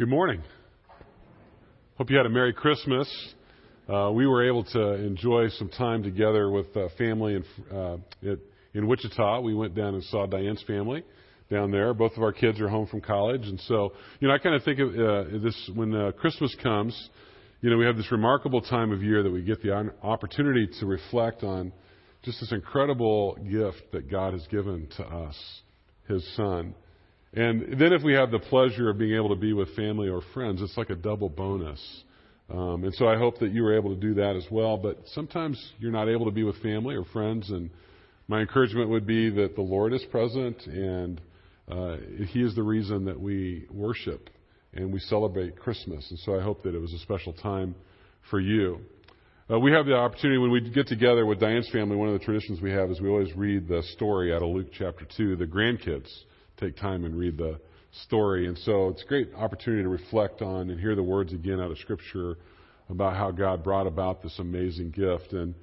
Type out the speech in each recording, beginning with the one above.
Good morning. Hope you had a Merry Christmas. Uh, we were able to enjoy some time together with uh, family in, uh, in Wichita. We went down and saw Diane's family down there. Both of our kids are home from college, and so you know I kind of think of uh, this when uh, Christmas comes. You know, we have this remarkable time of year that we get the opportunity to reflect on just this incredible gift that God has given to us, His Son. And then if we have the pleasure of being able to be with family or friends, it's like a double bonus. Um, and so I hope that you were able to do that as well. But sometimes you're not able to be with family or friends, and my encouragement would be that the Lord is present and uh, He is the reason that we worship and we celebrate Christmas. And so I hope that it was a special time for you. Uh, we have the opportunity when we get together with Diane's family. One of the traditions we have is we always read the story out of Luke chapter two. The grandkids take time and read the story. And so it's a great opportunity to reflect on and hear the words again out of Scripture about how God brought about this amazing gift. And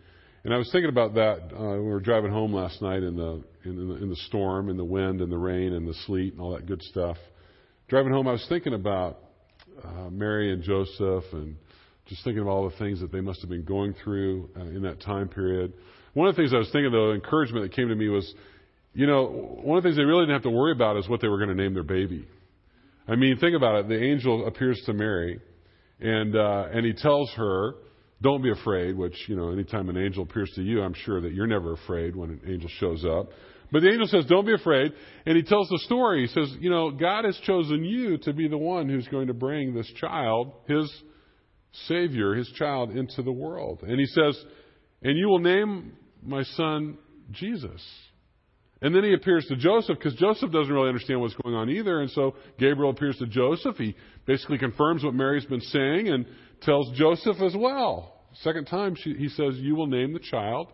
and I was thinking about that uh, when we were driving home last night in the, in the in the storm, in the wind, and the rain, and the sleet, and all that good stuff. Driving home, I was thinking about uh, Mary and Joseph, and just thinking of all the things that they must have been going through uh, in that time period. One of the things I was thinking, though, encouragement that came to me was you know, one of the things they really didn't have to worry about is what they were going to name their baby. I mean, think about it. The angel appears to Mary, and uh, and he tells her, "Don't be afraid." Which you know, anytime an angel appears to you, I'm sure that you're never afraid when an angel shows up. But the angel says, "Don't be afraid," and he tells the story. He says, "You know, God has chosen you to be the one who's going to bring this child, His Savior, His child, into the world." And he says, "And you will name my son Jesus." And then he appears to Joseph because Joseph doesn't really understand what's going on either. And so Gabriel appears to Joseph. He basically confirms what Mary's been saying and tells Joseph as well. Second time, she, he says, You will name the child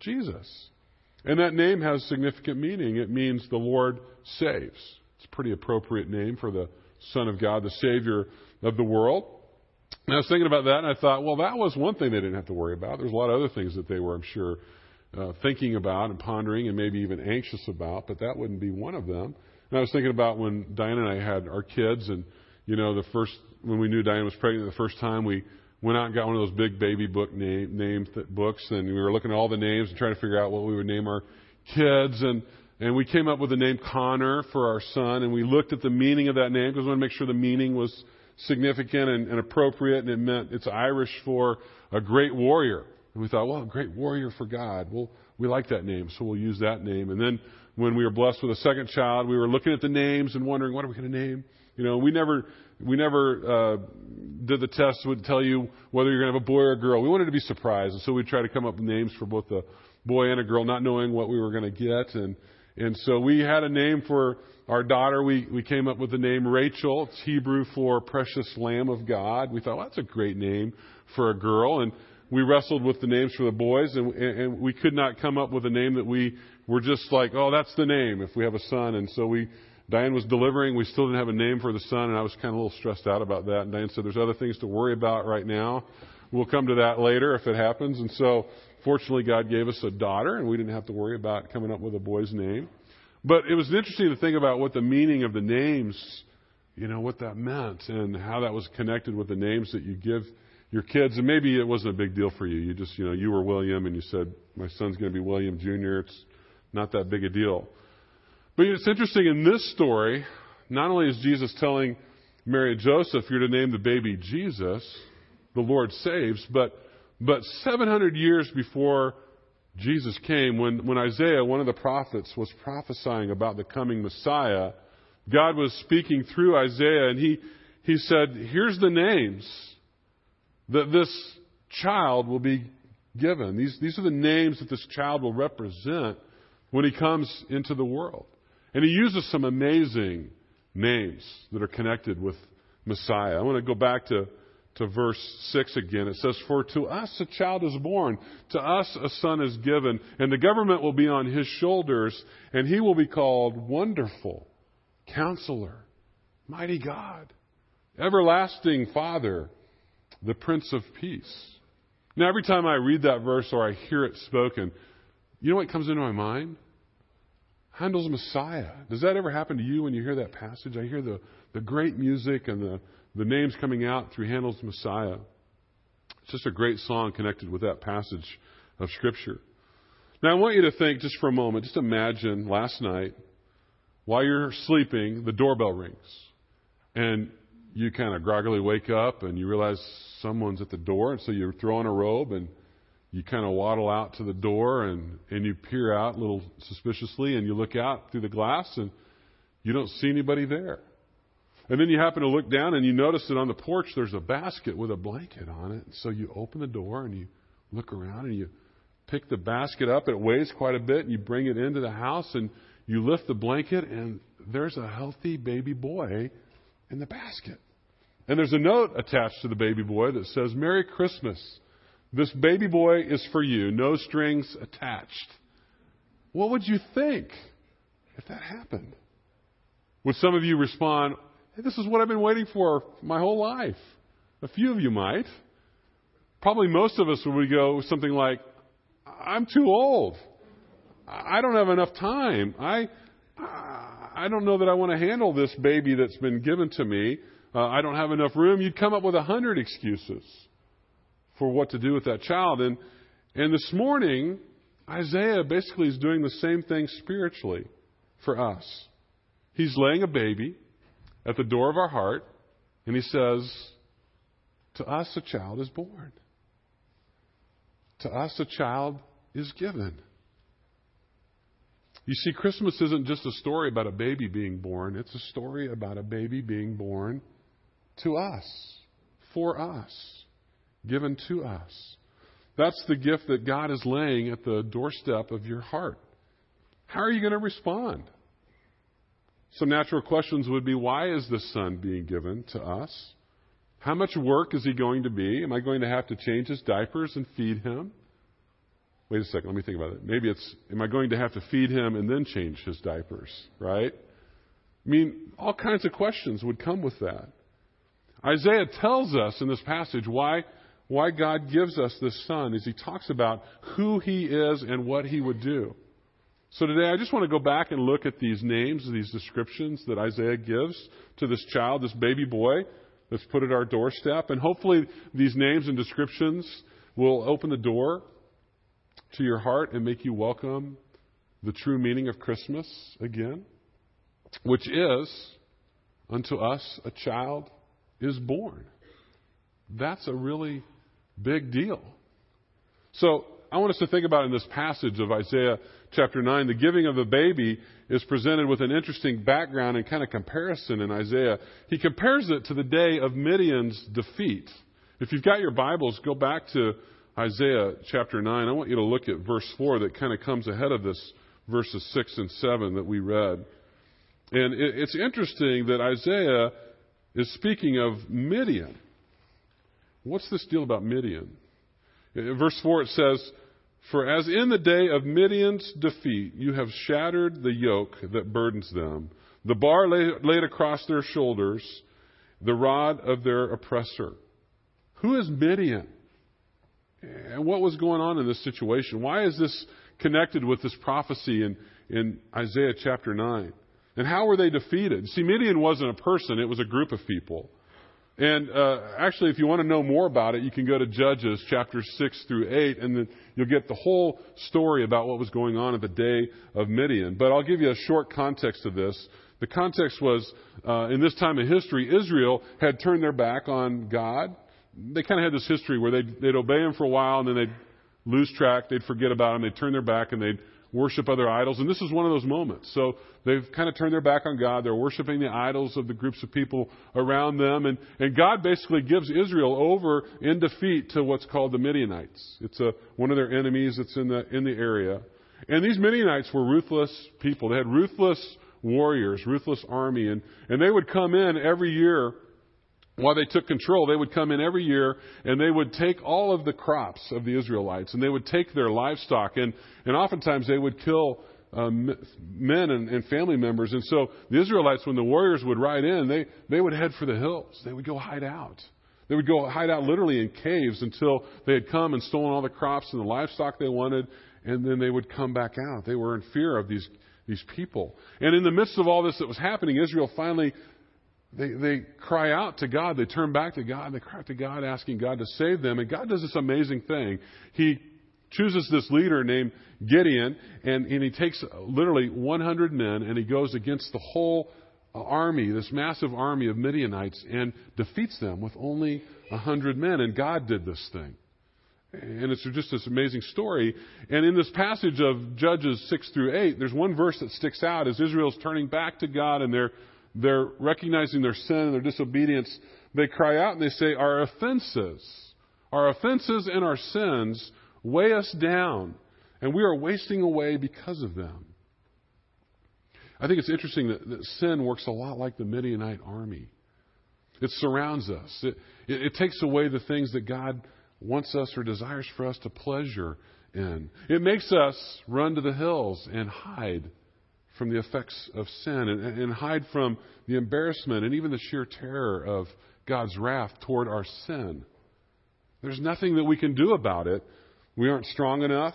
Jesus. And that name has significant meaning. It means the Lord saves. It's a pretty appropriate name for the Son of God, the Savior of the world. And I was thinking about that and I thought, well, that was one thing they didn't have to worry about. There's a lot of other things that they were, I'm sure, uh, thinking about and pondering and maybe even anxious about, but that wouldn't be one of them. And I was thinking about when Diane and I had our kids, and you know, the first when we knew Diane was pregnant the first time, we went out and got one of those big baby book name name th- books, and we were looking at all the names and trying to figure out what we would name our kids, and and we came up with the name Connor for our son, and we looked at the meaning of that name because we wanted to make sure the meaning was significant and, and appropriate, and it meant it's Irish for a great warrior. And we thought, well, great warrior for God. Well, we like that name, so we'll use that name. And then when we were blessed with a second child, we were looking at the names and wondering, what are we going to name? You know, we never, we never uh, did the test would tell you whether you're going to have a boy or a girl. We wanted to be surprised, and so we tried to come up with names for both a boy and a girl, not knowing what we were going to get. And and so we had a name for our daughter. We we came up with the name Rachel. It's Hebrew for precious Lamb of God. We thought well, that's a great name for a girl, and we wrestled with the names for the boys, and, and we could not come up with a name that we were just like, oh, that's the name if we have a son. And so we, Diane was delivering. We still didn't have a name for the son, and I was kind of a little stressed out about that. And Diane said, there's other things to worry about right now. We'll come to that later if it happens. And so, fortunately, God gave us a daughter, and we didn't have to worry about coming up with a boy's name. But it was interesting to think about what the meaning of the names, you know, what that meant, and how that was connected with the names that you give your kids, and maybe it wasn't a big deal for you. You just, you know, you were William and you said, my son's going to be William Jr. It's not that big a deal. But it's interesting in this story, not only is Jesus telling Mary and Joseph, you're to name the baby Jesus, the Lord saves, but, but 700 years before Jesus came, when, when Isaiah, one of the prophets, was prophesying about the coming Messiah, God was speaking through Isaiah and he, he said, here's the names that this child will be given. These, these are the names that this child will represent when he comes into the world. And he uses some amazing names that are connected with Messiah. I want to go back to, to verse 6 again. It says, For to us a child is born, to us a son is given, and the government will be on his shoulders, and he will be called Wonderful, Counselor, Mighty God, Everlasting Father, the Prince of Peace. Now, every time I read that verse or I hear it spoken, you know what comes into my mind? Handel's Messiah. Does that ever happen to you when you hear that passage? I hear the, the great music and the, the names coming out through Handel's Messiah. It's just a great song connected with that passage of Scripture. Now, I want you to think just for a moment, just imagine last night, while you're sleeping, the doorbell rings. And you kind of groggily wake up and you realize someone's at the door, and so you throw on a robe and you kind of waddle out to the door and, and you peer out a little suspiciously and you look out through the glass and you don't see anybody there. And then you happen to look down and you notice that on the porch there's a basket with a blanket on it. So you open the door and you look around and you pick the basket up. It weighs quite a bit and you bring it into the house and you lift the blanket and there's a healthy baby boy in the basket. And there's a note attached to the baby boy that says, Merry Christmas. This baby boy is for you, no strings attached. What would you think if that happened? Would some of you respond, hey, This is what I've been waiting for my whole life? A few of you might. Probably most of us would go with something like, I'm too old. I don't have enough time. I, I don't know that I want to handle this baby that's been given to me. Uh, I don't have enough room. You'd come up with a hundred excuses for what to do with that child. And, and this morning, Isaiah basically is doing the same thing spiritually for us. He's laying a baby at the door of our heart, and he says, To us a child is born. To us a child is given. You see, Christmas isn't just a story about a baby being born, it's a story about a baby being born to us, for us given to us. That's the gift that God is laying at the doorstep of your heart. How are you going to respond? Some natural questions would be why is this son being given to us? How much work is he going to be? Am I going to have to change his diapers and feed him? Wait a second, let me think about it. Maybe it's, am I going to have to feed him and then change his diapers, right? I mean, all kinds of questions would come with that. Isaiah tells us in this passage why why God gives us this son is he talks about who he is and what he would do. So today I just want to go back and look at these names, these descriptions that Isaiah gives to this child, this baby boy that's put at our doorstep. And hopefully these names and descriptions will open the door to your heart and make you welcome the true meaning of Christmas again, which is unto us a child is born. That's a really Big deal. So I want us to think about in this passage of Isaiah chapter 9, the giving of the baby is presented with an interesting background and kind of comparison in Isaiah. He compares it to the day of Midian's defeat. If you've got your Bibles, go back to Isaiah chapter 9. I want you to look at verse 4 that kind of comes ahead of this verses 6 and 7 that we read. And it's interesting that Isaiah is speaking of Midian. What's this deal about Midian? In verse 4 it says, For as in the day of Midian's defeat, you have shattered the yoke that burdens them, the bar laid across their shoulders, the rod of their oppressor. Who is Midian? And what was going on in this situation? Why is this connected with this prophecy in, in Isaiah chapter 9? And how were they defeated? See, Midian wasn't a person, it was a group of people. And uh, actually, if you want to know more about it, you can go to Judges chapter 6 through 8, and then you'll get the whole story about what was going on at the day of Midian. But I'll give you a short context of this. The context was uh, in this time of history, Israel had turned their back on God. They kind of had this history where they'd, they'd obey Him for a while, and then they'd lose track, they'd forget about Him, they'd turn their back, and they'd worship other idols. And this is one of those moments. So they've kind of turned their back on God. They're worshiping the idols of the groups of people around them. And, and God basically gives Israel over in defeat to what's called the Midianites. It's a, one of their enemies that's in the, in the area. And these Midianites were ruthless people. They had ruthless warriors, ruthless army. And, and they would come in every year while they took control, they would come in every year and they would take all of the crops of the Israelites and they would take their livestock and, and oftentimes they would kill um, men and, and family members. And so the Israelites, when the warriors would ride in, they, they would head for the hills. They would go hide out. They would go hide out literally in caves until they had come and stolen all the crops and the livestock they wanted, and then they would come back out. They were in fear of these these people. And in the midst of all this that was happening, Israel finally they, they cry out to God. They turn back to God. They cry out to God, asking God to save them. And God does this amazing thing. He chooses this leader named Gideon, and, and he takes literally 100 men, and he goes against the whole uh, army, this massive army of Midianites, and defeats them with only 100 men. And God did this thing. And it's just this amazing story. And in this passage of Judges 6 through 8, there's one verse that sticks out as Israel's turning back to God and they're, they're recognizing their sin and their disobedience. They cry out and they say, Our offenses, our offenses and our sins weigh us down, and we are wasting away because of them. I think it's interesting that, that sin works a lot like the Midianite army. It surrounds us. It, it, it takes away the things that God wants us or desires for us to pleasure in. It makes us run to the hills and hide from the effects of sin and, and hide from the embarrassment and even the sheer terror of God's wrath toward our sin. There's nothing that we can do about it. We aren't strong enough.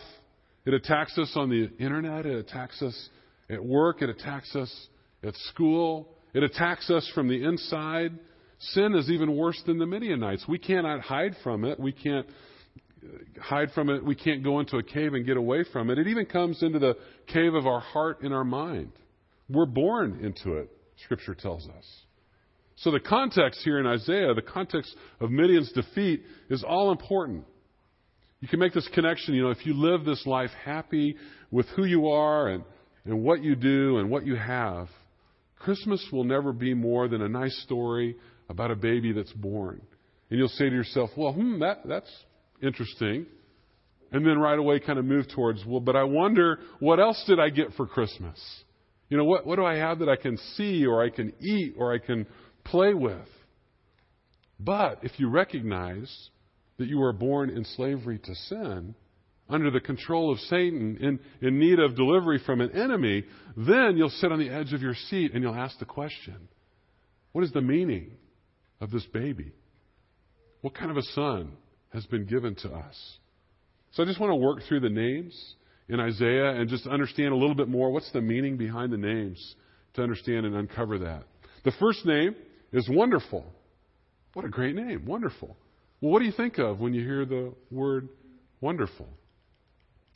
It attacks us on the internet. It attacks us at work. It attacks us at school. It attacks us from the inside. Sin is even worse than the Midianites. We cannot hide from it. We can't hide from it. We can't go into a cave and get away from it. It even comes into the cave of our heart and our mind. We're born into it, Scripture tells us. So the context here in Isaiah, the context of Midian's defeat, is all important. You can make this connection, you know, if you live this life happy with who you are and, and what you do and what you have, Christmas will never be more than a nice story about a baby that's born. And you'll say to yourself, well, hmm, that, that's interesting. And then right away kind of move towards, well, but I wonder what else did I get for Christmas? You know, what, what do I have that I can see or I can eat or I can play with? But if you recognize that you were born in slavery to sin, under the control of Satan, in, in need of delivery from an enemy, then you'll sit on the edge of your seat and you'll ask the question what is the meaning of this baby? What kind of a son has been given to us? So I just want to work through the names in Isaiah and just understand a little bit more what's the meaning behind the names to understand and uncover that. The first name is Wonderful. What a great name, Wonderful. Well, what do you think of when you hear the word wonderful?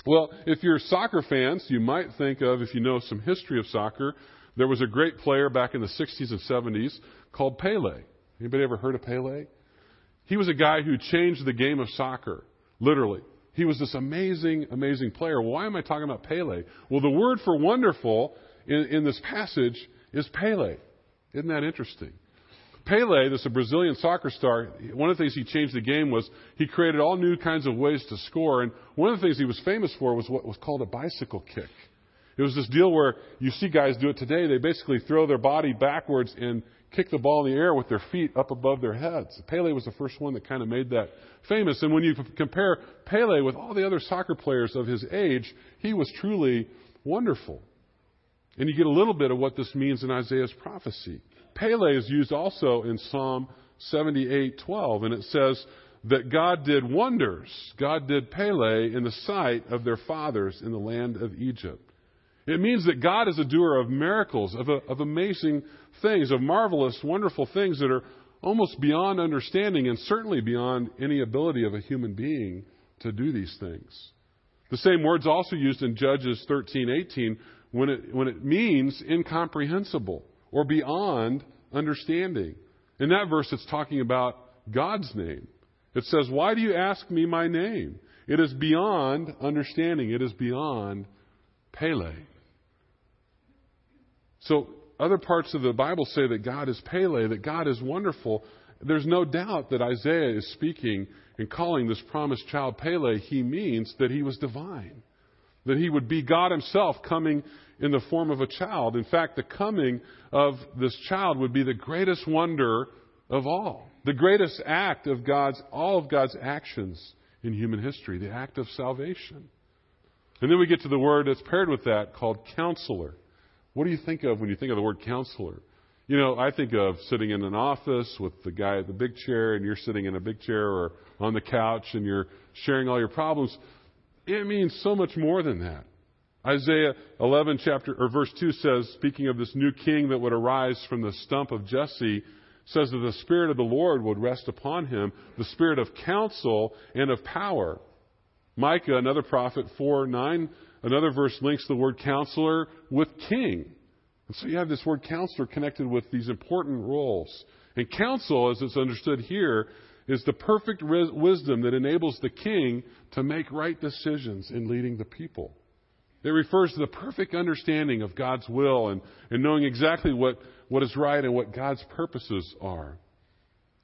Well, if you're soccer fans, you might think of, if you know some history of soccer, there was a great player back in the 60s and 70s called Pele. Anybody ever heard of Pele? He was a guy who changed the game of soccer, literally. He was this amazing, amazing player. Why am I talking about Pele? Well, the word for wonderful in, in this passage is Pele. Isn't that interesting? Pele, this Brazilian soccer star, one of the things he changed the game was he created all new kinds of ways to score. And one of the things he was famous for was what was called a bicycle kick. It was this deal where you see guys do it today. They basically throw their body backwards and kick the ball in the air with their feet up above their heads. Pele was the first one that kind of made that famous. And when you compare Pele with all the other soccer players of his age, he was truly wonderful. And you get a little bit of what this means in Isaiah's prophecy. Pele is used also in Psalm 78:12, and it says that God did wonders. God did Pele in the sight of their fathers in the land of Egypt. It means that God is a doer of miracles, of, a, of amazing things, of marvelous, wonderful things that are almost beyond understanding and certainly beyond any ability of a human being to do these things. The same word's also used in Judges 13:18 when it, when it means incomprehensible or beyond understanding. In that verse, it's talking about God's name. It says, Why do you ask me my name? It is beyond understanding. It is beyond Pele. So other parts of the Bible say that God is Pele, that God is wonderful. There's no doubt that Isaiah is speaking and calling this promised child Pele, he means that he was divine. That he would be God himself coming in the form of a child. In fact, the coming of this child would be the greatest wonder of all. The greatest act of God's, all of God's actions in human history, the act of salvation. And then we get to the word that's paired with that called counselor. What do you think of when you think of the word counselor? You know, I think of sitting in an office with the guy at the big chair and you're sitting in a big chair or on the couch and you're sharing all your problems. It means so much more than that. Isaiah 11 chapter or verse 2 says, speaking of this new king that would arise from the stump of Jesse, says that the Spirit of the Lord would rest upon him, the Spirit of counsel and of power. Micah, another prophet, 4 9, another verse links the word counselor with king. And so you have this word counselor connected with these important roles. And counsel, as it's understood here, is the perfect wisdom that enables the king to make right decisions in leading the people. It refers to the perfect understanding of God's will and, and knowing exactly what, what is right and what God's purposes are.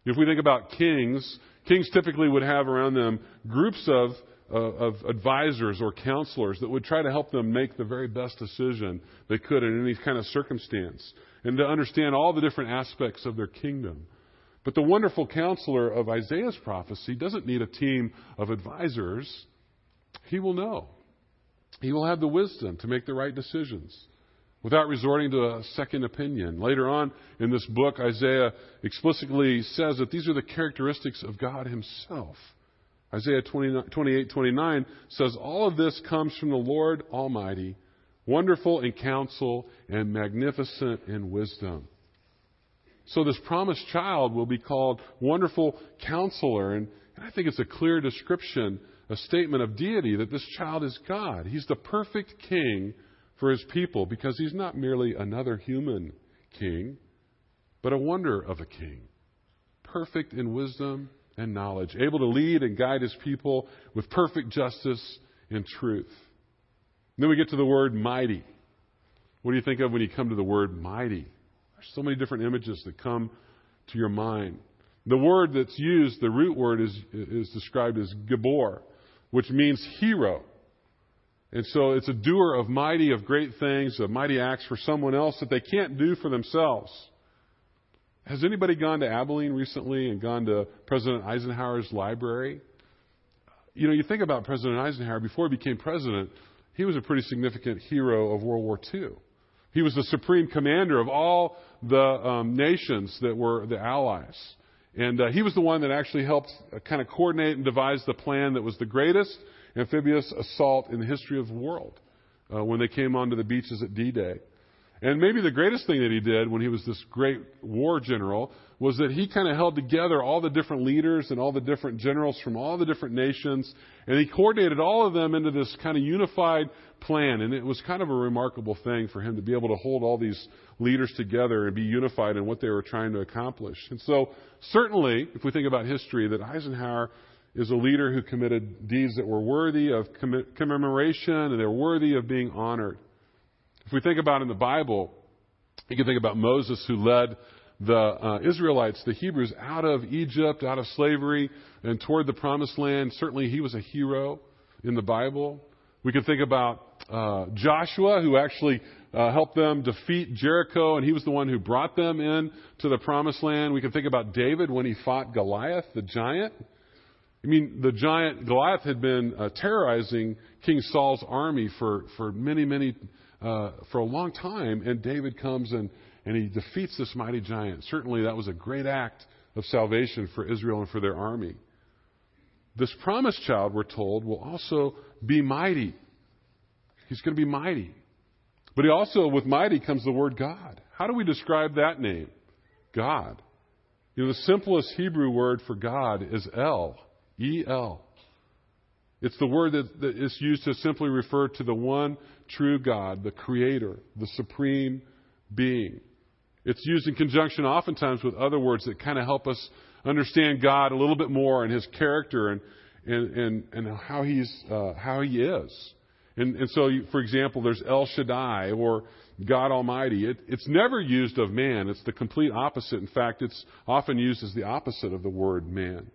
If we think about kings, kings typically would have around them groups of, Uh, of advisors or counselors that would try to help them make the very best decision they could in any kind of circumstance and to understand all the different aspects of their kingdom. But the wonderful counselor of Isaiah's prophecy doesn't need a team of advisors. He will know. He will have the wisdom to make the right decisions without resorting to a second opinion. Later on in this book, Isaiah explicitly says that these are the characteristics of God Himself. Isaiah 28 29 says, All of this comes from the Lord Almighty, wonderful in counsel and magnificent in wisdom. So this promised child will be called Wonderful Counselor. And I think it's a clear description, a statement of deity that this child is God. He's the perfect king for his people because he's not merely another human king, but a wonder of a king. Perfect in wisdom and knowledge, able to lead and guide his people with perfect justice and truth. And then we get to the word mighty. What do you think of when you come to the word mighty? There's so many different images that come to your mind. The word that's used, the root word, is, is described as Gabor, which means hero. And so it's a doer of mighty, of great things, of mighty acts for someone else that they can't do for themselves. Has anybody gone to Abilene recently and gone to President Eisenhower's library? You know, you think about President Eisenhower, before he became president, he was a pretty significant hero of World War II. He was the supreme commander of all the um, nations that were the allies. And uh, he was the one that actually helped uh, kind of coordinate and devise the plan that was the greatest amphibious assault in the history of the world uh, when they came onto the beaches at D Day. And maybe the greatest thing that he did when he was this great war general was that he kind of held together all the different leaders and all the different generals from all the different nations, and he coordinated all of them into this kind of unified plan. And it was kind of a remarkable thing for him to be able to hold all these leaders together and be unified in what they were trying to accomplish. And so, certainly, if we think about history, that Eisenhower is a leader who committed deeds that were worthy of commemoration and they're worthy of being honored. If we think about in the Bible, you can think about Moses who led the uh, Israelites, the Hebrews, out of Egypt, out of slavery, and toward the promised land. Certainly, he was a hero in the Bible. We can think about uh, Joshua, who actually uh, helped them defeat Jericho, and he was the one who brought them in to the promised land. We can think about David when he fought Goliath, the giant. I mean, the giant Goliath had been uh, terrorizing King Saul's army for, for many, many uh, for a long time, and David comes and, and he defeats this mighty giant. Certainly, that was a great act of salvation for Israel and for their army. This promised child, we're told, will also be mighty. He's going to be mighty. But he also, with mighty, comes the word God. How do we describe that name? God. You know, the simplest Hebrew word for God is El, E L. It's the word that, that is used to simply refer to the one true God, the Creator, the Supreme Being. It's used in conjunction oftentimes with other words that kind of help us understand God a little bit more and His character and, and, and, and how, he's, uh, how He is. And, and so, for example, there's El Shaddai or God Almighty. It, it's never used of man. It's the complete opposite. In fact, it's often used as the opposite of the word man.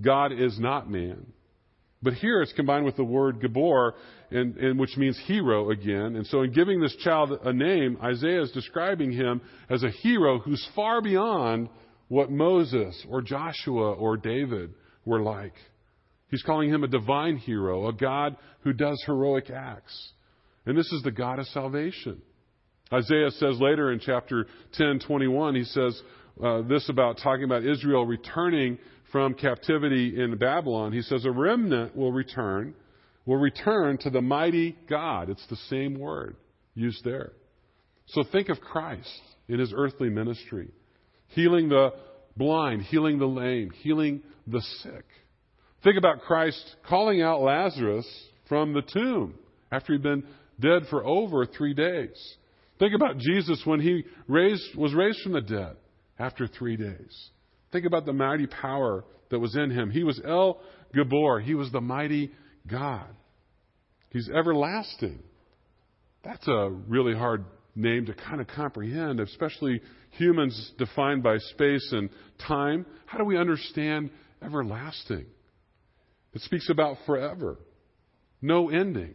God is not man. But here it's combined with the word Gabor, and, and, which means hero again. And so in giving this child a name, Isaiah is describing him as a hero who's far beyond what Moses or Joshua or David were like. He's calling him a divine hero, a God who does heroic acts. And this is the God of salvation. Isaiah says later in chapter 10, 21, he says uh, this about talking about Israel returning from captivity in Babylon, he says, A remnant will return, will return to the mighty God. It's the same word used there. So think of Christ in his earthly ministry, healing the blind, healing the lame, healing the sick. Think about Christ calling out Lazarus from the tomb after he'd been dead for over three days. Think about Jesus when he raised, was raised from the dead after three days. Think about the mighty power that was in him. He was El Gabor. He was the mighty God. He's everlasting. That's a really hard name to kind of comprehend, especially humans defined by space and time. How do we understand everlasting? It speaks about forever, no ending.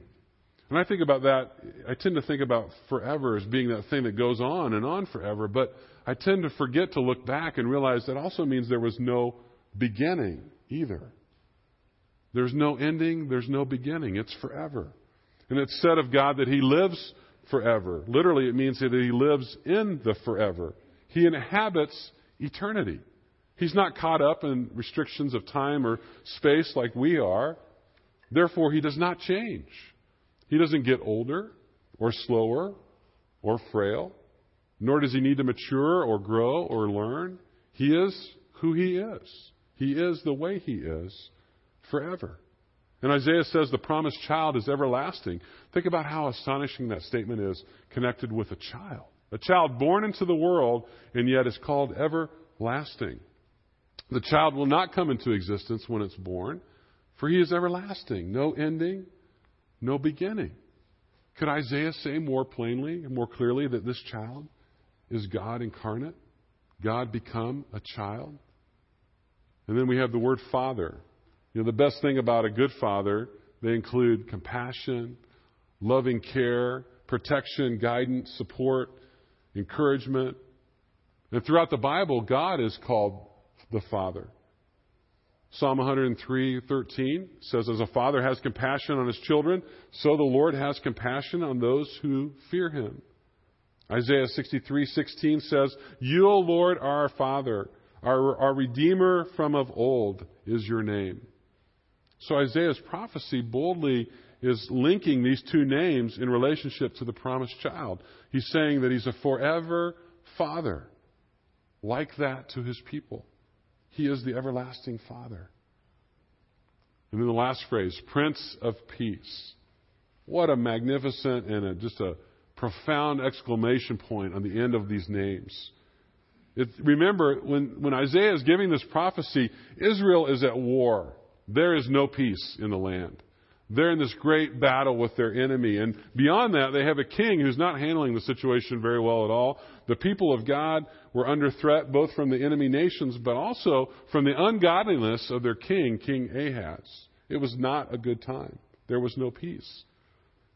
And I think about that, I tend to think about forever as being that thing that goes on and on forever, but I tend to forget to look back and realize that also means there was no beginning either. There's no ending, there's no beginning. It's forever. And it's said of God that He lives forever. Literally, it means that He lives in the forever. He inhabits eternity. He's not caught up in restrictions of time or space like we are. Therefore, He does not change. He doesn't get older or slower or frail, nor does He need to mature or grow or learn. He is who He is. He is the way He is forever. And Isaiah says the promised child is everlasting. Think about how astonishing that statement is connected with a child. A child born into the world and yet is called everlasting. The child will not come into existence when it's born, for he is everlasting. No ending, no beginning. Could Isaiah say more plainly and more clearly that this child is God incarnate? God become a child? And then we have the word father. You know, the best thing about a good father, they include compassion, loving care, protection, guidance, support, encouragement. And throughout the Bible, God is called the Father. Psalm 103:13 says, "As a father has compassion on his children, so the Lord has compassion on those who fear him." Isaiah 63:16 says, "You, O Lord, are our Father; our, our Redeemer from of old is your name." So Isaiah's prophecy boldly is linking these two names in relationship to the promised child. He's saying that he's a forever father, like that to his people. He is the everlasting father. And then the last phrase, Prince of Peace. What a magnificent and a, just a profound exclamation point on the end of these names. It, remember, when, when Isaiah is giving this prophecy, Israel is at war. There is no peace in the land. They're in this great battle with their enemy. And beyond that, they have a king who's not handling the situation very well at all. The people of God were under threat both from the enemy nations, but also from the ungodliness of their king, King Ahaz. It was not a good time. There was no peace.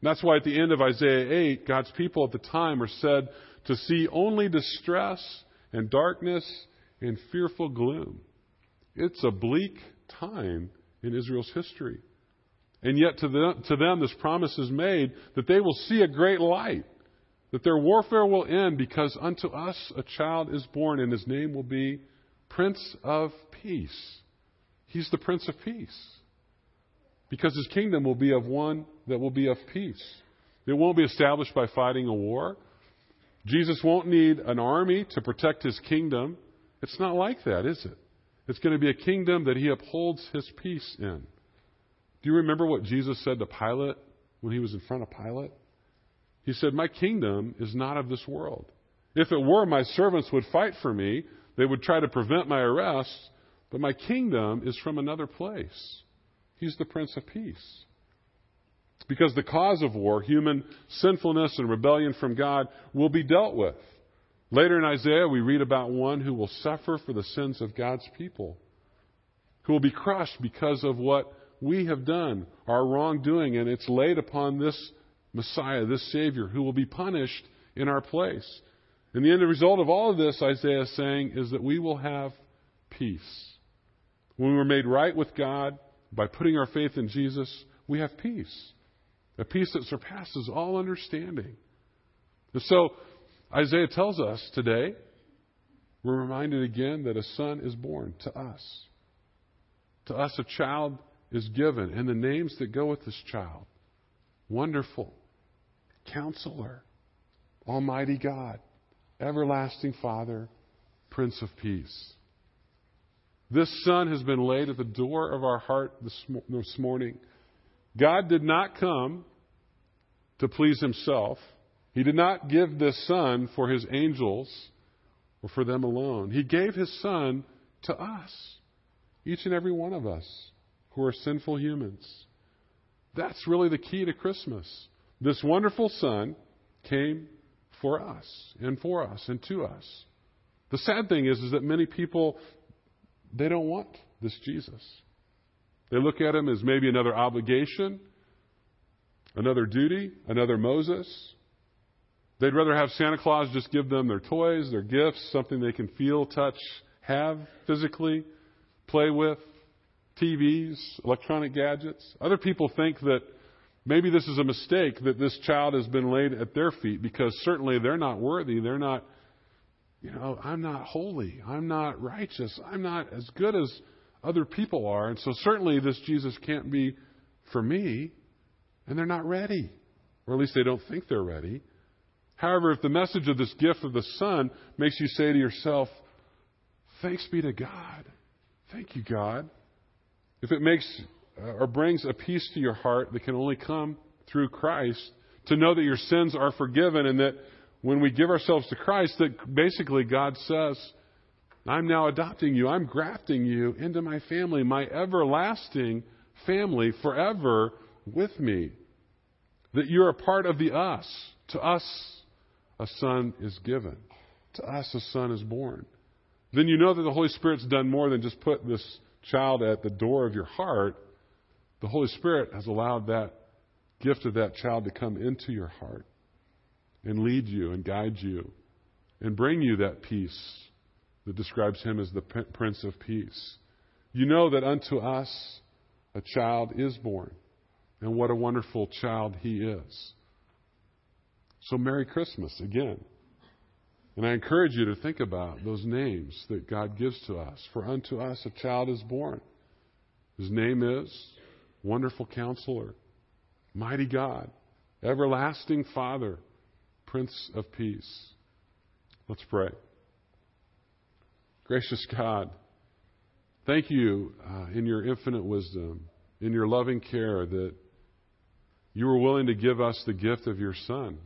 That's why at the end of Isaiah 8, God's people at the time are said to see only distress and darkness and fearful gloom. It's a bleak time in Israel's history. And yet to to them, this promise is made that they will see a great light, that their warfare will end because unto us a child is born, and his name will be Prince of Peace. He's the Prince of Peace. Because his kingdom will be of one that will be of peace. It won't be established by fighting a war. Jesus won't need an army to protect his kingdom. It's not like that, is it? It's going to be a kingdom that he upholds his peace in. Do you remember what Jesus said to Pilate when he was in front of Pilate? He said, My kingdom is not of this world. If it were, my servants would fight for me. They would try to prevent my arrest, but my kingdom is from another place. He's the Prince of Peace. Because the cause of war, human sinfulness and rebellion from God, will be dealt with. Later in Isaiah, we read about one who will suffer for the sins of God's people, who will be crushed because of what we have done, our wrongdoing, and it's laid upon this Messiah, this Savior, who will be punished in our place. And the end result of all of this, Isaiah is saying, is that we will have peace. When we're made right with God by putting our faith in Jesus, we have peace. A peace that surpasses all understanding. And so, Isaiah tells us today, we're reminded again that a son is born to us. To us, a child is given, and the names that go with this child Wonderful, Counselor, Almighty God, Everlasting Father, Prince of Peace. This Son has been laid at the door of our heart this, this morning. God did not come to please himself. He did not give this Son for his angels or for them alone. He gave his Son to us, each and every one of us who are sinful humans. That's really the key to Christmas. This wonderful Son came for us and for us and to us. The sad thing is, is that many people, they don't want this Jesus. They look at him as maybe another obligation, another duty, another Moses. They'd rather have Santa Claus just give them their toys, their gifts, something they can feel, touch, have physically, play with, TVs, electronic gadgets. Other people think that maybe this is a mistake that this child has been laid at their feet because certainly they're not worthy. They're not, you know, I'm not holy. I'm not righteous. I'm not as good as other people are. And so certainly this Jesus can't be for me. And they're not ready. Or at least they don't think they're ready. However, if the message of this gift of the Son makes you say to yourself, Thanks be to God. Thank you, God. If it makes uh, or brings a peace to your heart that can only come through Christ, to know that your sins are forgiven and that when we give ourselves to Christ, that basically God says, I'm now adopting you. I'm grafting you into my family, my everlasting family, forever with me. That you're a part of the us. To us, a son is given. To us, a son is born. Then you know that the Holy Spirit's done more than just put this child at the door of your heart. The Holy Spirit has allowed that gift of that child to come into your heart and lead you and guide you and bring you that peace that describes him as the Prince of Peace. You know that unto us a child is born, and what a wonderful child he is. So, Merry Christmas again. And I encourage you to think about those names that God gives to us. For unto us a child is born. His name is Wonderful Counselor, Mighty God, Everlasting Father, Prince of Peace. Let's pray. Gracious God, thank you uh, in your infinite wisdom, in your loving care, that you were willing to give us the gift of your Son.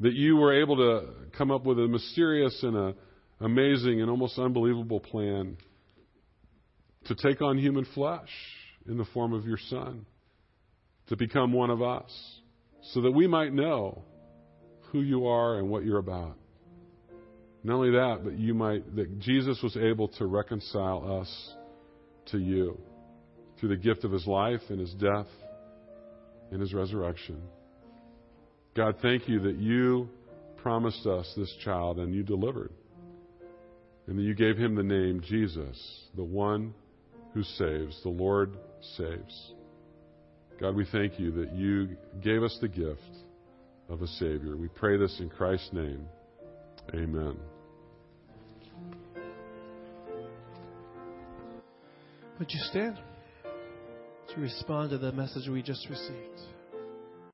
That you were able to come up with a mysterious and a amazing and almost unbelievable plan to take on human flesh in the form of your Son, to become one of us, so that we might know who you are and what you're about. Not only that, but you might, that Jesus was able to reconcile us to you through the gift of his life and his death and his resurrection. God, thank you that you promised us this child and you delivered. And that you gave him the name Jesus, the one who saves, the Lord saves. God, we thank you that you gave us the gift of a Savior. We pray this in Christ's name. Amen. Would you stand to respond to the message we just received?